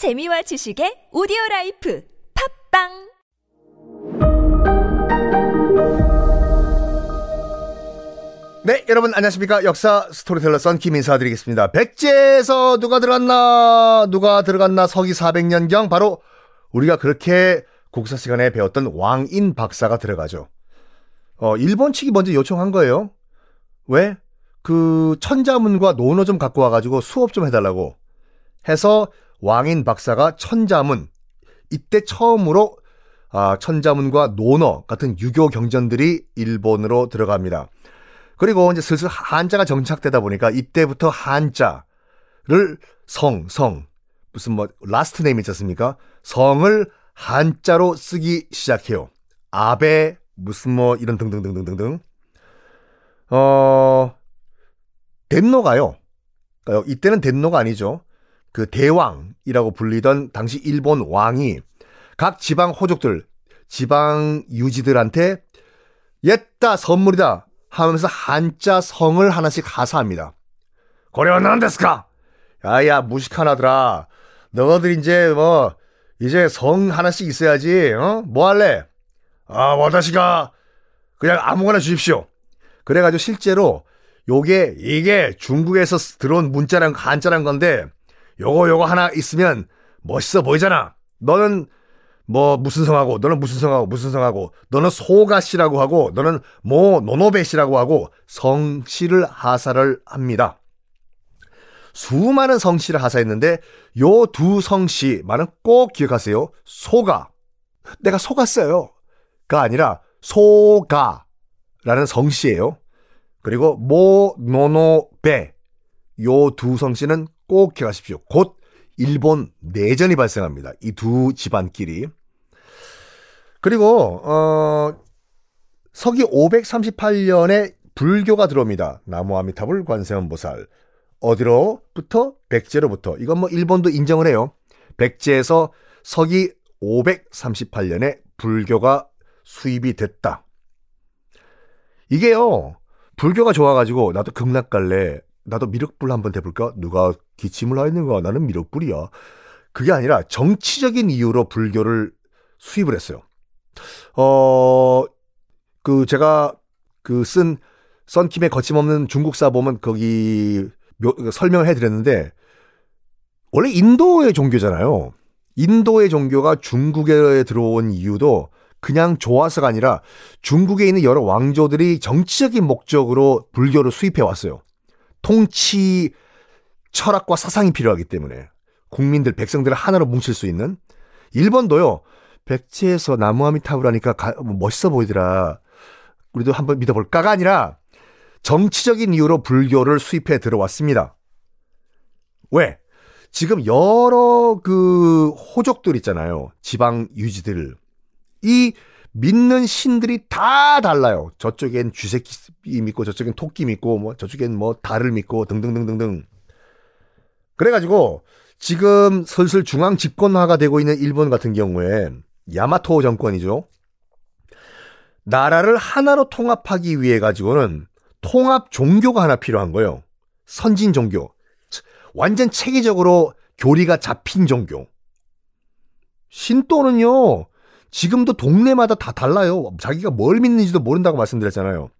재미와 지식의 오디오 life 팟빵 네, 여러분 안녕하십니까? 역사 스토리텔러 썬킴 인사드리겠습니다. 백제에서 누가 들어갔나? 누가 들어갔나? 서기 400년경 바로 우리가 그렇게 국사 시간에 배웠던 왕인 박사가 들어가죠. 어, 일본 측이 먼저 요청한 거예요. 왜? 그 천자문과 논어 좀 갖고 와가지고 수업 좀 해달라고 해서 왕인 박사가 천자문 이때 처음으로 아, 천자문과 논어 같은 유교 경전들이 일본으로 들어갑니다. 그리고 이제 슬슬 한자가 정착되다 보니까 이때부터 한자를 성, 성, 무슨 뭐 last name 있지 않습니까? 성을 한자로 쓰기 시작해요. 아베, 무슨 뭐 이런 등등등등등등. 어, 덴노가요. 이때는 덴노가 아니죠. 그 대왕이라고 불리던 당시 일본 왕이 각 지방 호족들, 지방 유지들한테 옛다 선물이다 하면서 한자 성을 하나씩 하사합니다. 고려와 난데스까? 야야 무식하나더라. 너희들 이제 뭐 이제 성 하나씩 있어야지. 어? 뭐 할래? 아, 와다시가 그냥 아무거나 주십시오. 그래가지고 실제로 요게 이게 중국에서 들어온 문자랑 한자란 건데 요거 요거 하나 있으면 멋있어 보이잖아. 너는 뭐 무슨 성하고 너는 무슨 성하고 무슨 성하고 너는 소가씨라고 하고 너는 뭐 노노베씨라고 하고 성씨를 하사를 합니다. 수많은 성씨를 하사했는데 요 두 성씨 말은 꼭 기억하세요. 소가 내가 속았어요. 가 아니라 소가라는 성씨예요. 그리고 모 노노베 요 두 성씨는 꼭 기억하십시오. 곧 일본 내전이 발생합니다. 이 두 집안끼리. 그리고 어 서기 538년에 불교가 들어옵니다. 나무아미타불 관세음보살. 어디로부터? 백제로부터. 이건 뭐 일본도 인정을 해요. 백제에서 서기 538년에 불교가 수입이 됐다. 이게요. 불교가 좋아가지고 나도 극락 갈래. 나도 미륵불 한번 대볼까? 누가 기침을 하는 거야? 나는 미륵불이야. 그게 아니라 정치적인 이유로 불교를 수입을 했어요. 어, 그 제가 그 쓴 썬킴의 거침없는 중국사 보면 거기 묘, 설명을 해드렸는데 원래 인도의 종교잖아요. 인도의 종교가 중국에 들어온 이유도 그냥 좋아서가 아니라 중국에 있는 여러 왕조들이 정치적인 목적으로 불교를 수입해 왔어요. 통치 철학과 사상이 필요하기 때문에 국민들 백성들을 하나로 뭉칠 수 있는 일본도요. 백제에서 나무아미타불하니까 뭐 멋있어 보이더라. 우리도 한번 믿어볼까가 아니라 정치적인 이유로 불교를 수입해 들어왔습니다. 왜? 지금 여러 그 호족들 있잖아요. 지방 유지들. 이 믿는 신들이 다 달라요. 저쪽엔 쥐새끼 믿고 저쪽엔 토끼 믿고 뭐 저쪽엔 뭐 달을 믿고 등등등등등. 그래가지고 지금 슬슬 중앙 집권화가 되고 있는 일본 같은 경우에 야마토 정권이죠. 나라를 하나로 통합하기 위해 가지고는 통합 종교가 하나 필요한 거예요. 선진 종교. 완전 체계적으로 교리가 잡힌 종교. 신도는요, 지금도 동네마다 다 달라요. 자기가 뭘 믿는지도 모른다고 말씀드렸잖아요.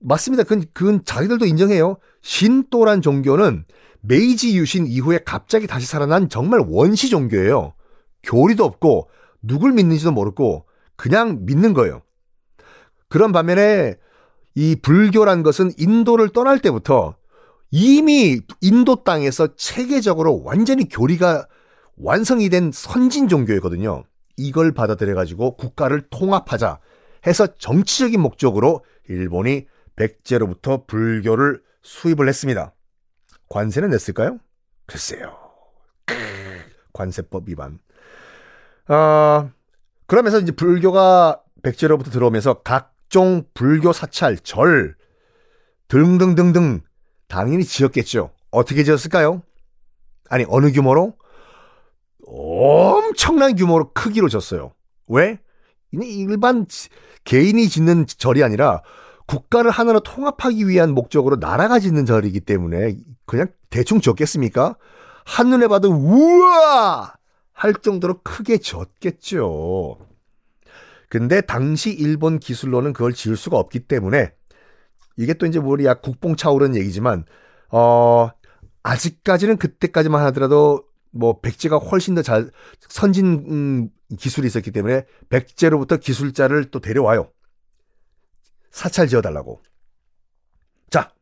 맞습니다. 그건, 그건 자기들도 인정해요. 신도란 종교는 메이지 유신 이후에 갑자기 다시 살아난 정말 원시 종교예요. 교리도 없고 누굴 믿는지도 모르고 그냥 믿는 거예요. 그런 반면에 이 불교란 것은 인도를 떠날 때부터 이미 인도 땅에서 체계적으로 완전히 교리가 완성이 된 선진 종교이거든요. 이걸 받아들여 가지고 국가를 통합하자 해서 정치적인 목적으로 일본이 백제로부터 불교를 수입을 했습니다. 관세는 냈을까요? 글쎄요. 관세법 위반. 어, 그러면서 이제 불교가 백제로부터 들어오면서 각종 불교 사찰, 절 등등등등 당연히 지었겠죠. 어떻게 지었을까요? 아니 어느 규모로? 엄청난 규모로 크기로 졌어요. 왜? 일반 개인이 짓는 절이 아니라 국가를 하나로 통합하기 위한 목적으로 나라가 짓는 절이기 때문에 그냥 대충 지었겠습니까? 한눈에 봐도 우와! 할 정도로 크게 졌겠죠. 근데 당시 일본 기술로는 그걸 지을 수가 없기 때문에 이게 또 이제 우리야 국뽕 차오르는 얘기지만 어 아직까지는 그때까지만 하더라도 뭐 백제가 훨씬 더 잘 선진 음, 기술이 있었기 때문에 백제로부터 기술자를 또 데려와요. 사찰 지어달라고. 자,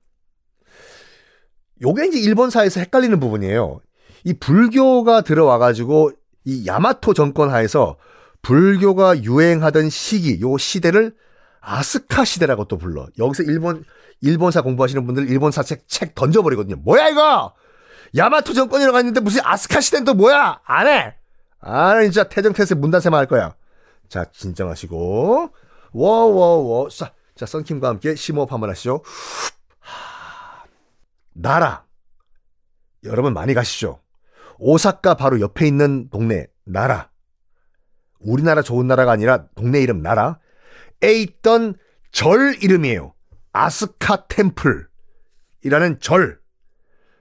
요게 이제 일본사에서 헷갈리는 부분이에요. 이 불교가 들어와가지고 이 야마토 정권 하에서 불교가 유행하던 시기, 요 시대를 아스카 시대라고 또 불러. 여기서 일본, 일본사 공부하시는 분들 일본사 책, 책 던져버리거든요. 뭐야, 이거! 야마토 정권이라고 했는데 무슨 아스카 시대는 또 뭐야? 안 해! 아, 진짜 태정태세 문단세만 할 거야. 자, 진정하시고. 워워워. 자, 자, 썬킴과 함께 심호흡 한번 하시죠. 나라. 여러분 많이 가시죠? 오사카 바로 옆에 있는 동네, 나라. 우리나라 좋은 나라가 아니라 동네 이름 나라. 에 있던 절 이름이에요. 아스카 템플이라는 절.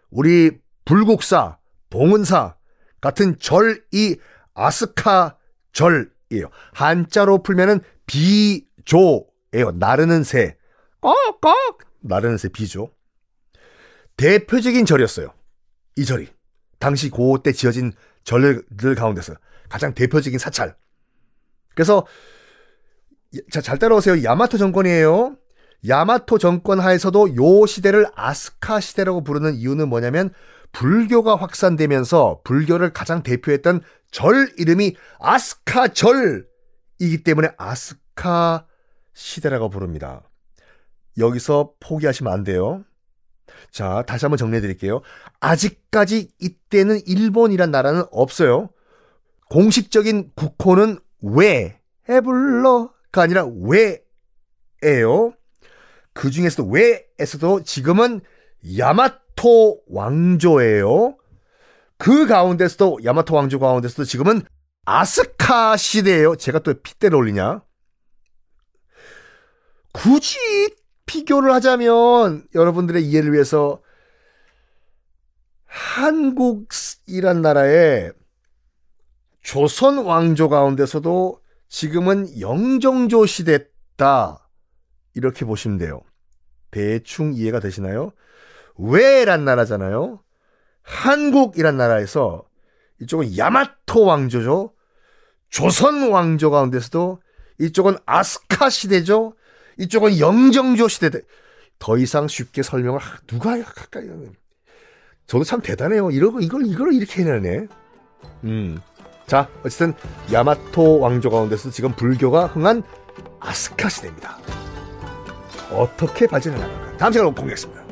우리 불국사, 봉은사 같은 절이 아스카 절이에요. 한자로 풀면은 비조예요. 나르는 새. 꺽꺽 나르는 새 비조. 대표적인 절이었어요. 이 절이. 당시 고때 지어진 절들 가운데서 가장 대표적인 사찰. 그래서 자, 잘 따라오세요. 야마토 정권이에요. 야마토 정권 하에서도 요 시대를 아스카 시대라고 부르는 이유는 뭐냐면 불교가 확산되면서 불교를 가장 대표했던 절 이름이 아스카 절이기 때문에 아스카 시대라고 부릅니다. 여기서 포기하시면 안 돼요. 자, 다시 한번 정리해 드릴게요. 아직까지 이때는 일본이란 나라는 없어요. 공식적인 국호는 왜 해불러가 아니라 왜예요. 그 중에서도 왜에서도 지금은 야마토 왕조예요. 그 가운데서도 야마토 왕조 가운데서도 지금은 아스카 시대예요. 제가 또 핏대를 올리냐? 굳이 비교를 하자면 여러분들의 이해를 위해서 한국이란 나라의 조선 왕조 가운데서도 지금은 영정조 시대다. 이렇게 보시면 돼요. 대충 이해가 되시나요? 왜란 나라잖아요. 한국이란 나라에서 이쪽은 야마토 왕조죠. 조선 왕조 가운데서도 이쪽은 아스카 시대죠. 이쪽은 영정조 시대. 더 이상 쉽게 설명을 누가 가까이 하면. 저도 참 대단해요. 이러고 이걸 이걸 이렇게 해내네. 음. 자, 어쨌든 야마토 왕조 가운데서 지금 불교가 흥한 아스카 시대입니다. 어떻게 발전해 나갈까? 다음 시간에 공개하겠습니다.